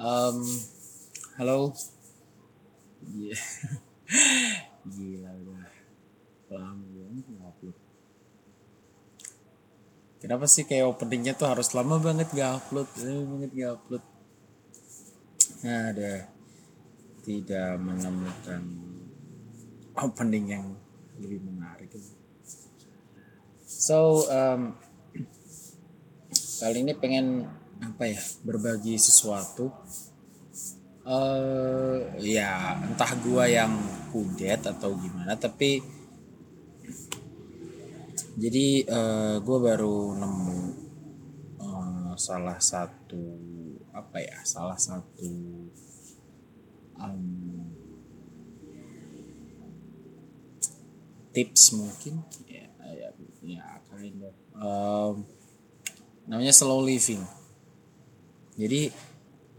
Um, halo. Iya. Gila udah lama banget upload. Kenapa sih kayak openingnya tuh harus lama banget gak upload, lama banget gak upload. Nah, ada tidak menemukan opening yang lebih menarik. So, um, kali ini pengen apa ya berbagi sesuatu. Uh, ya entah gua yang kudet atau gimana tapi jadi uh, gua baru nemu uh, salah satu apa ya salah satu um, tips mungkin ya ya, ya kind of um, namanya slow living jadi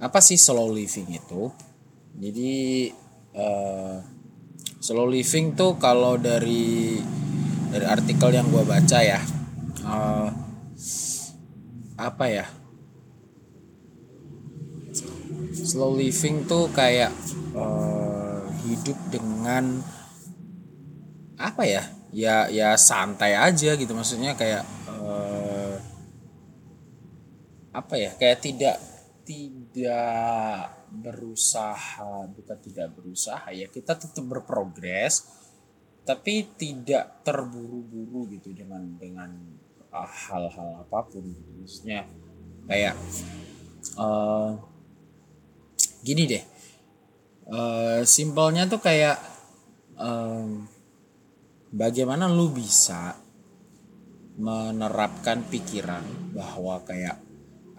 apa sih slow living itu? Jadi uh, slow living tuh kalau dari dari artikel yang gue baca ya uh, apa ya? Slow living tuh kayak uh, hidup dengan apa ya? Ya ya santai aja gitu maksudnya kayak uh, apa ya? Kayak tidak tidak berusaha bukan tidak berusaha ya kita tetap berprogres tapi tidak terburu-buru gitu dengan dengan ah, hal-hal apa pun gitu. maksudnya kayak uh, gini deh uh, simpelnya tuh kayak um, bagaimana lu bisa menerapkan pikiran bahwa kayak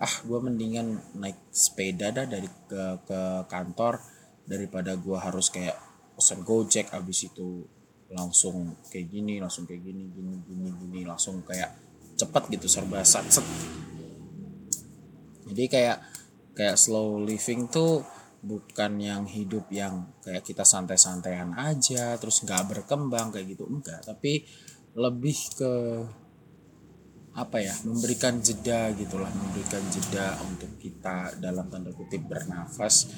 ah gue mendingan naik sepeda dah dari ke ke kantor daripada gue harus kayak pesen gojek abis itu langsung kayak gini langsung kayak gini gini gini gini langsung kayak cepet gitu serba set set. Jadi kayak kayak slow living tuh bukan yang hidup yang kayak kita santai-santaian aja terus nggak berkembang kayak gitu. Enggak tapi lebih ke apa ya memberikan jeda gitulah memberikan jeda untuk kita dalam tanda kutip bernafas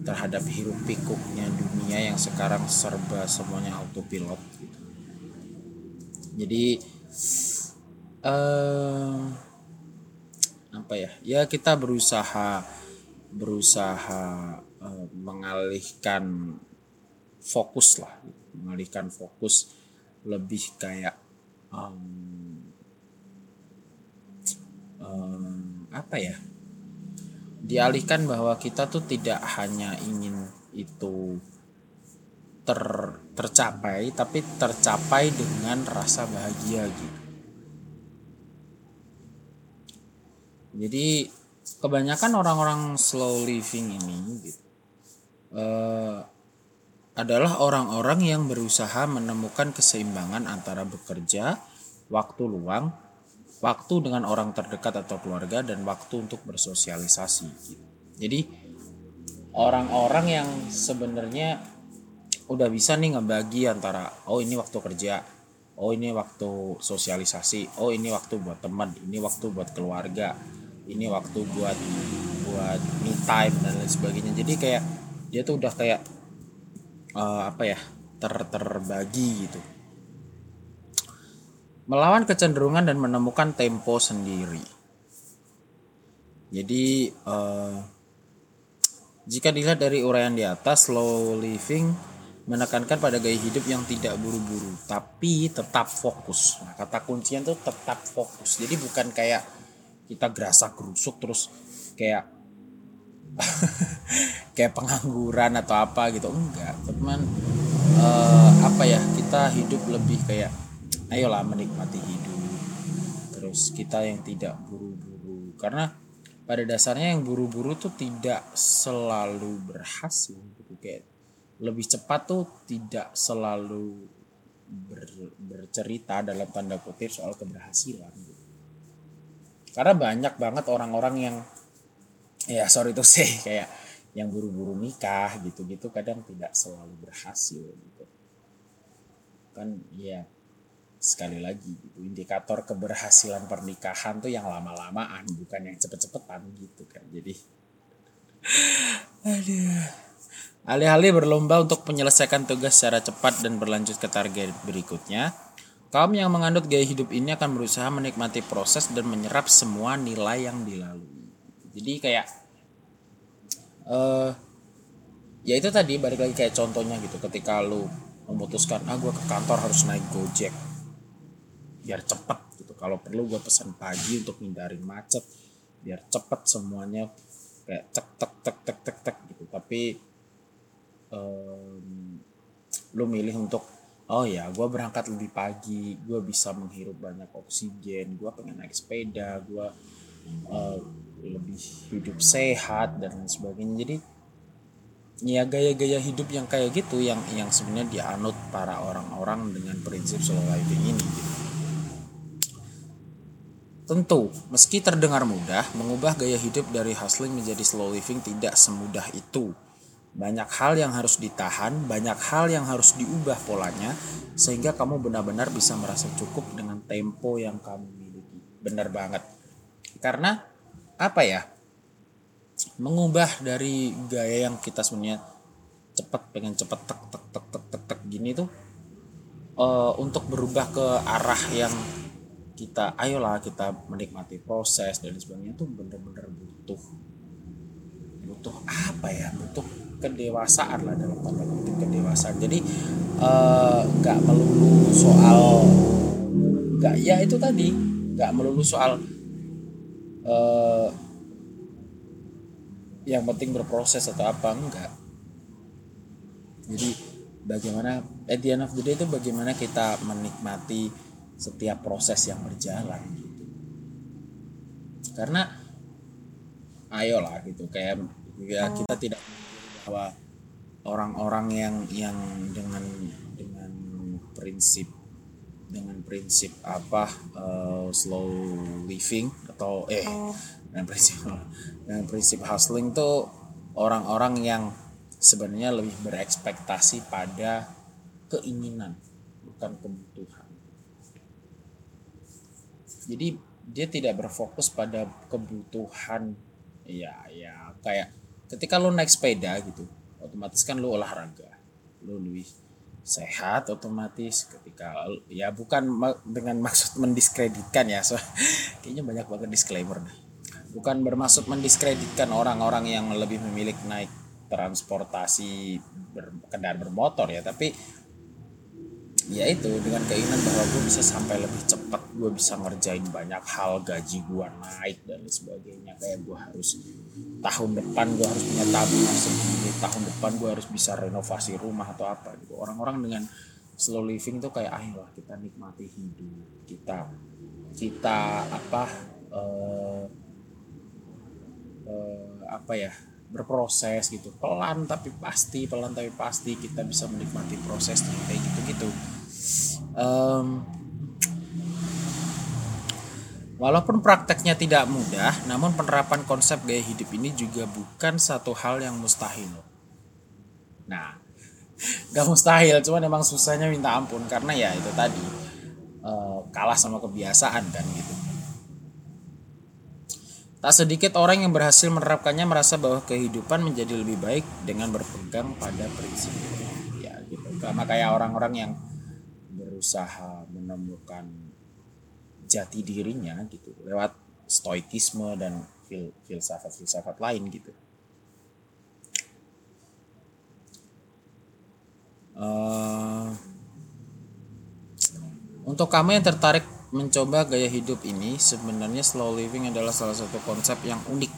terhadap hiruk pikuknya dunia yang sekarang serba semuanya autopilot gitu. jadi eh, apa ya ya kita berusaha berusaha eh, mengalihkan fokus lah mengalihkan fokus lebih kayak um, um, apa ya? Dialihkan bahwa kita tuh tidak hanya ingin itu ter tercapai tapi tercapai dengan rasa bahagia gitu. Jadi kebanyakan orang-orang slow living ini gitu uh, adalah orang-orang yang berusaha menemukan keseimbangan antara bekerja, waktu luang, waktu dengan orang terdekat atau keluarga dan waktu untuk bersosialisasi. Jadi orang-orang yang sebenarnya udah bisa nih ngebagi antara oh ini waktu kerja, oh ini waktu sosialisasi, oh ini waktu buat teman, ini waktu buat keluarga, ini waktu buat buat me time dan lain sebagainya. Jadi kayak dia tuh udah kayak uh, apa ya ter terbagi gitu melawan kecenderungan dan menemukan tempo sendiri. Jadi uh, jika dilihat dari uraian di atas, slow living menekankan pada gaya hidup yang tidak buru-buru, tapi tetap fokus. Nah, kata kuncinya tuh tetap fokus. Jadi bukan kayak kita gerasa gerusuk terus kayak kayak pengangguran atau apa gitu enggak teman uh, apa ya kita hidup lebih kayak ayolah menikmati hidup. Terus kita yang tidak buru-buru. Karena pada dasarnya yang buru-buru tuh tidak selalu berhasil. Gitu kayak lebih cepat tuh tidak selalu ber, bercerita dalam tanda kutip soal keberhasilan. Gitu. karena banyak banget orang-orang yang ya sorry tuh sih kayak yang buru-buru nikah gitu-gitu kadang tidak selalu berhasil gitu. Kan ya sekali lagi gitu indikator keberhasilan pernikahan tuh yang lama-lamaan bukan yang cepet-cepetan gitu kan jadi Aduh. Alih-alih berlomba untuk menyelesaikan tugas secara cepat dan berlanjut ke target berikutnya, kaum yang menganut gaya hidup ini akan berusaha menikmati proses dan menyerap semua nilai yang dilalui. Jadi kayak uh, ya itu tadi balik lagi kayak contohnya gitu ketika lu memutuskan ah gue ke kantor harus naik gojek biar cepet gitu. Kalau perlu gue pesan pagi untuk hindarin macet biar cepet semuanya kayak cek tek tek tek tek tek gitu. Tapi um, lu milih untuk oh ya gue berangkat lebih pagi gue bisa menghirup banyak oksigen gue pengen naik sepeda gue uh, lebih hidup sehat dan sebagainya. Jadi ya gaya-gaya hidup yang kayak gitu yang yang sebenarnya dianut para orang-orang dengan prinsip slow living ini gitu. Tentu, meski terdengar mudah, mengubah gaya hidup dari hustling menjadi slow living tidak semudah itu. Banyak hal yang harus ditahan, banyak hal yang harus diubah polanya, sehingga kamu benar-benar bisa merasa cukup dengan tempo yang kamu miliki. Benar banget. Karena, apa ya, mengubah dari gaya yang kita sebenarnya cepet pengen cepet tek tek tek tek tek, tek gini tuh uh, untuk berubah ke arah yang kita ayolah kita menikmati proses dan sebagainya tuh bener-bener butuh butuh apa ya? Butuh kedewasaan lah dalam tanda kutip kedewasaan. Jadi eh, nggak melulu soal nggak ya itu tadi nggak melulu soal uh, yang penting berproses atau apa enggak jadi bagaimana at the end of the day itu bagaimana kita menikmati setiap proses yang berjalan gitu. karena ayolah gitu kayak ya kita tidak bahwa orang-orang yang yang dengan dengan prinsip dengan prinsip apa uh, slow living atau eh dengan prinsip dengan prinsip hustling tuh orang-orang yang sebenarnya lebih berekspektasi pada keinginan bukan kebutuhan jadi dia tidak berfokus pada kebutuhan. Ya ya kayak ketika lo naik sepeda gitu otomatis kan lo olahraga. Lo lebih sehat otomatis ketika ya bukan dengan maksud mendiskreditkan ya so kayaknya banyak banget disclaimer nih. Bukan bermaksud mendiskreditkan orang-orang yang lebih memilih naik transportasi ber, kendaraan bermotor ya tapi ya itu dengan keinginan bahwa gue bisa sampai lebih cepat gue bisa ngerjain banyak hal gaji gue naik dan sebagainya. Kayak gue harus tahun depan gue harus punya tabungan sendiri tahun depan gue harus bisa renovasi rumah atau apa gitu. Orang-orang dengan slow living tuh kayak ayolah kita nikmati hidup kita kita apa uh, uh, apa ya berproses gitu. Pelan tapi pasti pelan tapi pasti kita bisa menikmati prosesnya kayak gitu gitu um, walaupun prakteknya tidak mudah namun penerapan konsep gaya hidup ini juga bukan satu hal yang mustahil. Nah gak mustahil cuman emang susahnya minta ampun karena ya itu tadi uh, kalah sama kebiasaan kan gitu Tak sedikit orang yang berhasil menerapkannya merasa bahwa kehidupan menjadi lebih baik dengan berpegang pada prinsip. Ya gitu. Sama kayak orang-orang yang berusaha menemukan jati dirinya gitu lewat stoikisme dan fil filsafat-filsafat lain gitu. Uh, untuk kamu yang tertarik mencoba gaya hidup ini, sebenarnya slow living adalah salah satu konsep yang unik.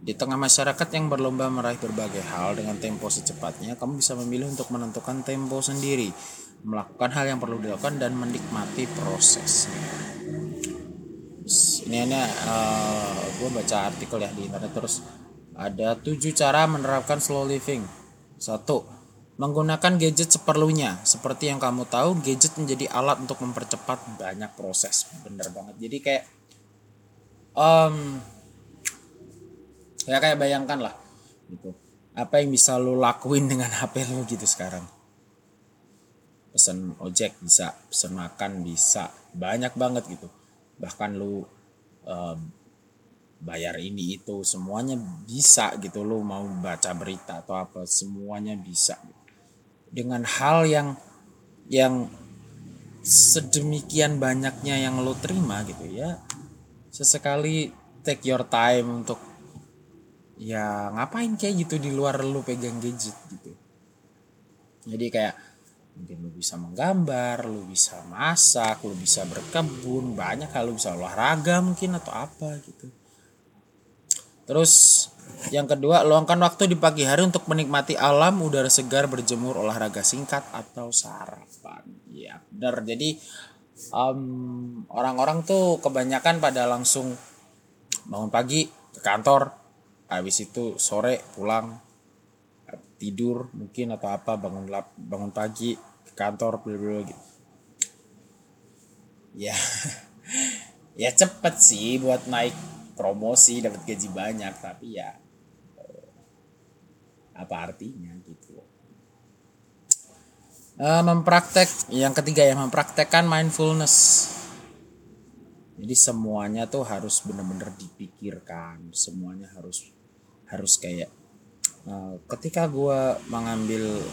Di tengah masyarakat yang berlomba meraih berbagai hal dengan tempo secepatnya, kamu bisa memilih untuk menentukan tempo sendiri, melakukan hal yang perlu dilakukan dan menikmati proses. Ini ini uh, gue baca artikel ya di internet terus ada tujuh cara menerapkan slow living. Satu, Menggunakan gadget seperlunya. Seperti yang kamu tahu, gadget menjadi alat untuk mempercepat banyak proses. Bener banget. Jadi kayak um, ya kayak bayangkan lah gitu. Apa yang bisa lo lakuin dengan HP lo gitu sekarang. Pesen ojek bisa, pesen makan bisa, banyak banget gitu. Bahkan lo um, bayar ini itu semuanya bisa gitu lo mau baca berita atau apa semuanya bisa dengan hal yang yang sedemikian banyaknya yang lo terima gitu ya sesekali take your time untuk ya ngapain kayak gitu di luar lo pegang gadget gitu jadi kayak mungkin lu bisa menggambar, lu bisa masak, lu bisa berkebun, banyak hal lu bisa olahraga mungkin atau apa gitu. Terus yang kedua, luangkan waktu di pagi hari untuk menikmati alam, udara segar, berjemur, olahraga singkat atau sarapan. Ya, benar. Jadi um, orang-orang tuh kebanyakan pada langsung bangun pagi ke kantor, habis itu sore pulang tidur mungkin atau apa bangun lap, bangun pagi ke kantor bla gitu ya ya cepet sih buat naik promosi dapat gaji banyak tapi ya eh, apa artinya gitu. Uh, mempraktek yang ketiga ya mempraktekkan mindfulness. Jadi semuanya tuh harus benar-benar dipikirkan semuanya harus harus kayak Eh, ketika gue mengambil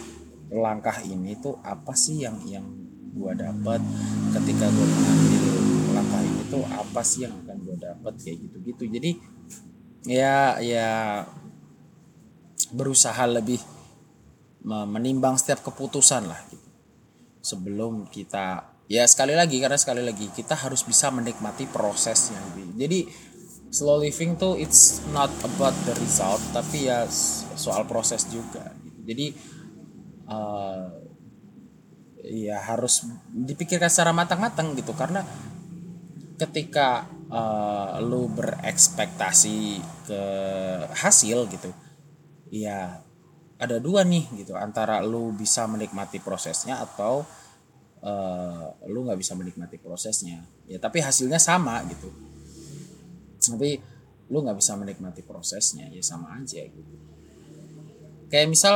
langkah ini tuh apa sih yang yang gue dapat ketika gue mengambil langkah ini tuh apa sih yang dapat kayak gitu gitu jadi ya ya berusaha lebih menimbang setiap keputusan lah gitu. Sebelum kita ya sekali lagi karena sekali lagi kita harus bisa menikmati prosesnya. Jadi slow living tuh it's not about the result tapi ya soal proses juga jadi uh, ya harus dipikirkan secara matang-matang gitu. Karena ketika uh, lu berekspektasi ke hasil gitu ya ada dua nih gitu antara lu bisa menikmati prosesnya atau uh, lu nggak bisa menikmati prosesnya. Ya tapi hasilnya sama gitu. Tapi lu nggak bisa menikmati prosesnya ya sama aja gitu. Kayak misal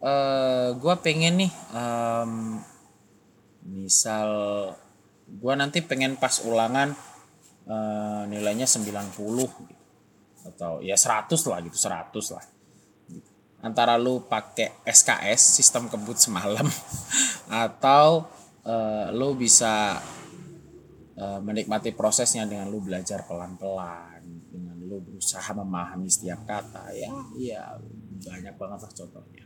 uh, eh, gue pengen nih um, misal gue nanti pengen pas ulangan uh, nilainya 90 gitu. atau ya 100 lah gitu 100 lah. Antara lu pakai SKS sistem kebut semalam atau uh, lu bisa Eh, menikmati prosesnya dengan lu belajar pelan-pelan dengan lu berusaha memahami setiap kata ya iya banyak banget lah contohnya.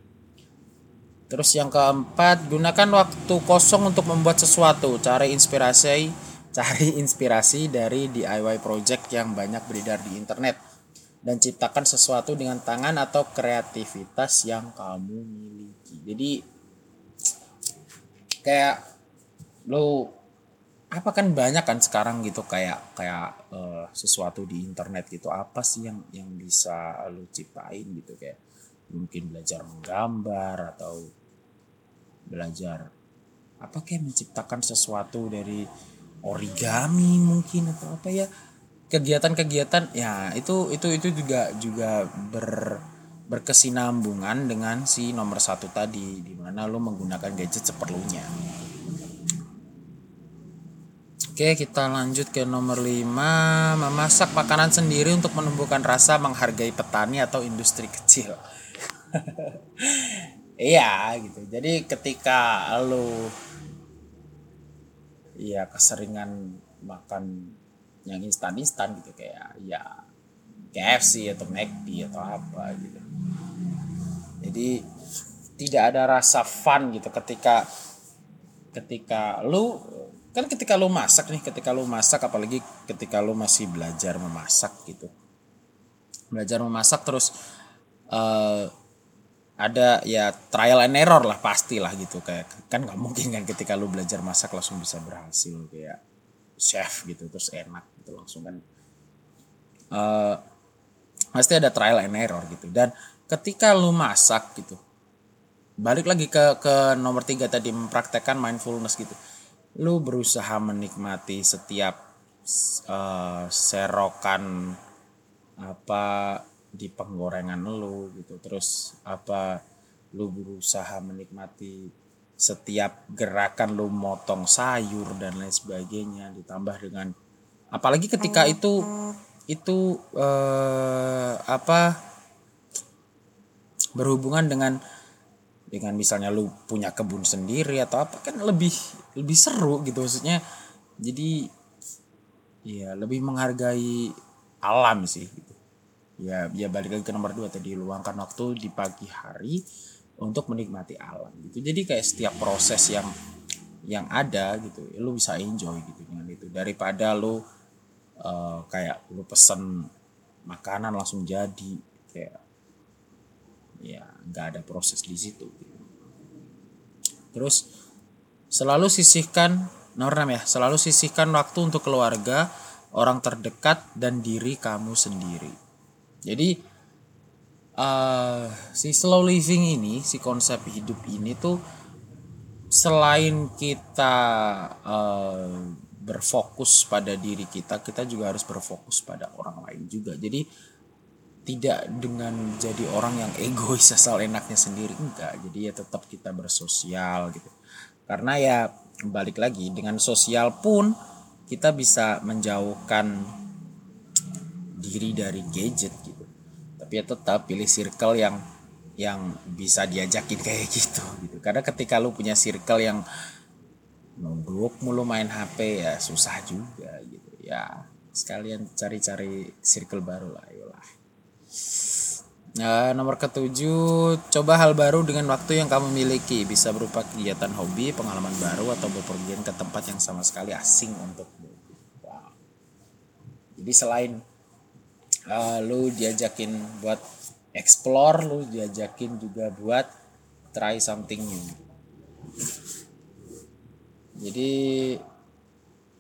Terus yang keempat gunakan waktu kosong untuk membuat sesuatu. Cari inspirasi cari inspirasi dari DIY project yang banyak beredar di internet dan ciptakan sesuatu dengan tangan atau kreativitas yang kamu miliki. Jadi kayak lu apa kan banyak kan sekarang gitu kayak kayak uh, sesuatu di internet gitu. Apa sih yang yang bisa lu ciptain gitu? Kayak mungkin belajar menggambar atau belajar apa kayak menciptakan sesuatu dari origami mungkin atau apa ya kegiatan-kegiatan ya itu itu itu juga juga ber berkesinambungan dengan si nomor satu tadi di mana lo menggunakan gadget seperlunya. Oke, kita lanjut ke nomor 5. Memasak makanan sendiri untuk menumbuhkan rasa menghargai petani atau industri kecil. iya, gitu. Jadi ketika lo iya keseringan makan yang instan-instan gitu kayak ya KFC atau McD atau apa gitu. Jadi tidak ada rasa fun gitu ketika ketika lu kan ketika lo masak nih ketika lo masak apalagi ketika lo masih belajar memasak gitu belajar memasak terus uh, ada ya trial and error lah pastilah gitu. Kayak kan nggak mungkin kan ketika lo belajar masak langsung bisa berhasil kayak chef gitu terus enak gitu langsung kan. Uh, pasti ada trial and error gitu. Dan ketika lo masak gitu balik lagi ke ke nomor tiga tadi mempraktekkan mindfulness gitu. Lu berusaha menikmati setiap uh, serokan apa di penggorengan lu gitu. Terus apa lu berusaha menikmati setiap gerakan lu motong sayur dan lain sebagainya ditambah dengan apalagi ketika itu itu eh, apa berhubungan dengan dengan misalnya lu punya kebun sendiri atau apa kan lebih lebih seru gitu maksudnya. Jadi ya lebih menghargai alam sih gitu. Ya ya balik lagi ke nomor dua tadi luangkan waktu di pagi hari untuk menikmati alam gitu. Jadi kayak setiap proses yang yang ada gitu ya lu bisa enjoy gitu dengan itu. Daripada lu uh, kayak lu pesen makanan langsung jadi kayak ya nggak ada proses di situ terus selalu sisihkan nomor ya selalu sisihkan waktu untuk keluarga orang terdekat dan diri kamu sendiri jadi uh, si slow living ini si konsep hidup ini tuh selain kita uh, berfokus pada diri kita kita juga harus berfokus pada orang lain juga. Jadi tidak dengan jadi orang yang egois asal enaknya sendiri enggak. Jadi ya tetap kita bersosial gitu. Karena ya balik lagi dengan sosial pun kita bisa menjauhkan diri dari gadget gitu tapi ya tetap pilih circle yang yang bisa diajakin kayak gitu gitu karena ketika lu punya circle yang nunduk mulu main HP ya susah juga gitu ya sekalian cari-cari circle baru lah ayolah Nah, nomor ketujuh, coba hal baru dengan waktu yang kamu miliki. Bisa berupa kegiatan hobi, pengalaman baru, atau bepergian ke tempat yang sama sekali asing untukmu. Wow. Jadi selain uh, lu diajakin buat explore, lu diajakin juga buat try something new. Jadi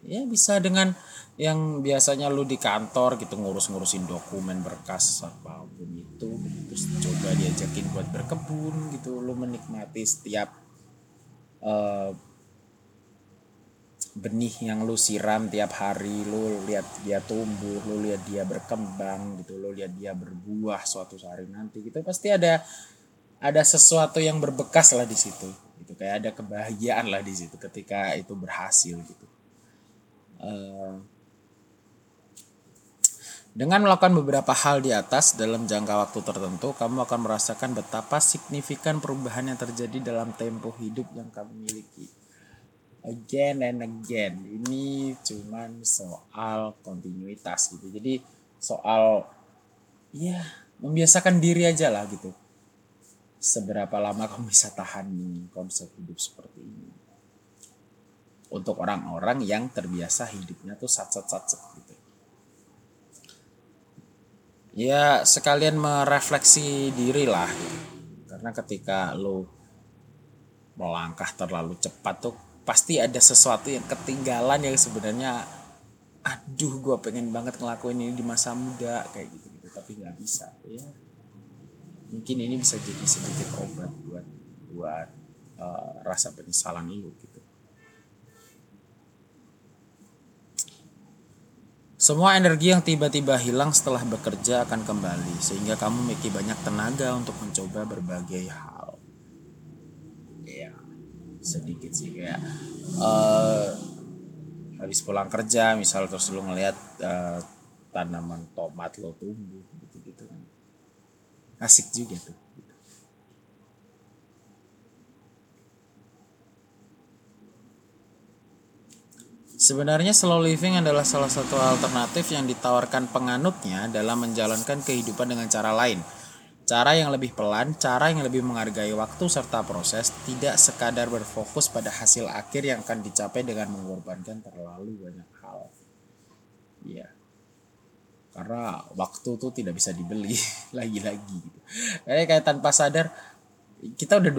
ya bisa dengan yang biasanya lu di kantor gitu ngurus-ngurusin dokumen berkas apa pun itu terus coba diajakin buat berkebun gitu lu menikmati setiap uh, benih yang lu siram tiap hari lu lihat dia tumbuh lu lihat dia berkembang gitu lu lihat dia berbuah suatu hari nanti gitu pasti ada ada sesuatu yang berbekas lah di situ gitu kayak ada kebahagiaan lah di situ ketika itu berhasil gitu uh, dengan melakukan beberapa hal di atas dalam jangka waktu tertentu, kamu akan merasakan betapa signifikan perubahan yang terjadi dalam tempo hidup yang kamu miliki. Again and again, ini cuman soal kontinuitas gitu. Jadi soal ya membiasakan diri aja lah gitu. Seberapa lama kamu bisa tahan konsep hidup seperti ini. Untuk orang-orang yang terbiasa hidupnya tuh sat-sat-sat gitu ya sekalian merefleksi diri lah karena ketika lo melangkah terlalu cepat tuh pasti ada sesuatu yang ketinggalan yang sebenarnya aduh gue pengen banget ngelakuin ini di masa muda kayak gitu gitu tapi nggak bisa ya. Mungkin ini bisa jadi sedikit obat buat buat uh, rasa penyesalan lu gitu. Semua energi yang tiba-tiba hilang setelah bekerja akan kembali, sehingga kamu memiliki banyak tenaga untuk mencoba berbagai hal. Sedikit sih kayak uh, habis pulang kerja, misal terus lu ngeliat uh, tanaman tomat lo tumbuh gitu-gitu. Asik juga tuh. Sebenarnya slow living adalah salah satu alternatif yang ditawarkan penganutnya dalam menjalankan kehidupan dengan cara lain. Cara yang lebih pelan, cara yang lebih menghargai waktu serta proses, tidak sekadar berfokus pada hasil akhir yang akan dicapai dengan mengorbankan terlalu banyak hal. Iya. Karena waktu tuh tidak bisa dibeli lagi-lagi gitu. Kayak kayak tanpa sadar kita udah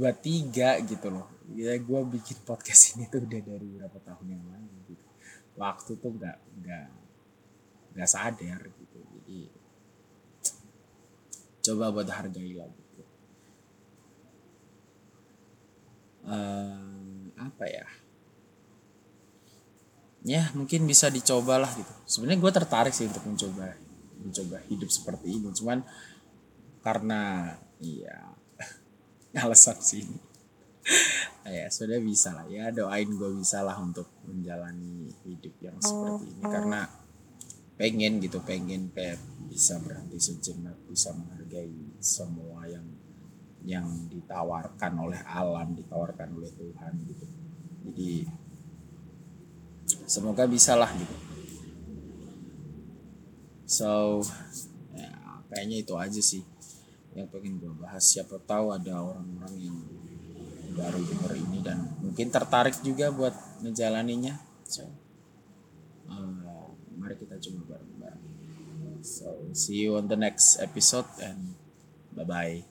2023 gitu loh ya gue bikin podcast ini tuh udah dari berapa tahun yang lalu gitu waktu tuh nggak nggak nggak sadar gitu coba buat hargai lah gitu uh, apa ya? Ya mungkin bisa dicoba lah gitu. Sebenarnya gue tertarik sih untuk mencoba mencoba hidup seperti ini. Cuman karena iya alasan sih. Ini ya sudah bisa lah. Ya doain gue bisa lah untuk menjalani hidup yang seperti ini. Karena pengen gitu pengen kayak bisa berhenti sejenak bisa menghargai semua yang yang ditawarkan oleh alam ditawarkan oleh Tuhan gitu. Jadi semoga bisa lah gitu. So ya, kayaknya itu aja sih yang pengen gue bahas. Siapa tahu ada orang-orang yang baru denger ini dan mungkin tertarik juga buat menjalaninya so uh, mari kita coba bareng-bareng. So see you on the next episode and bye bye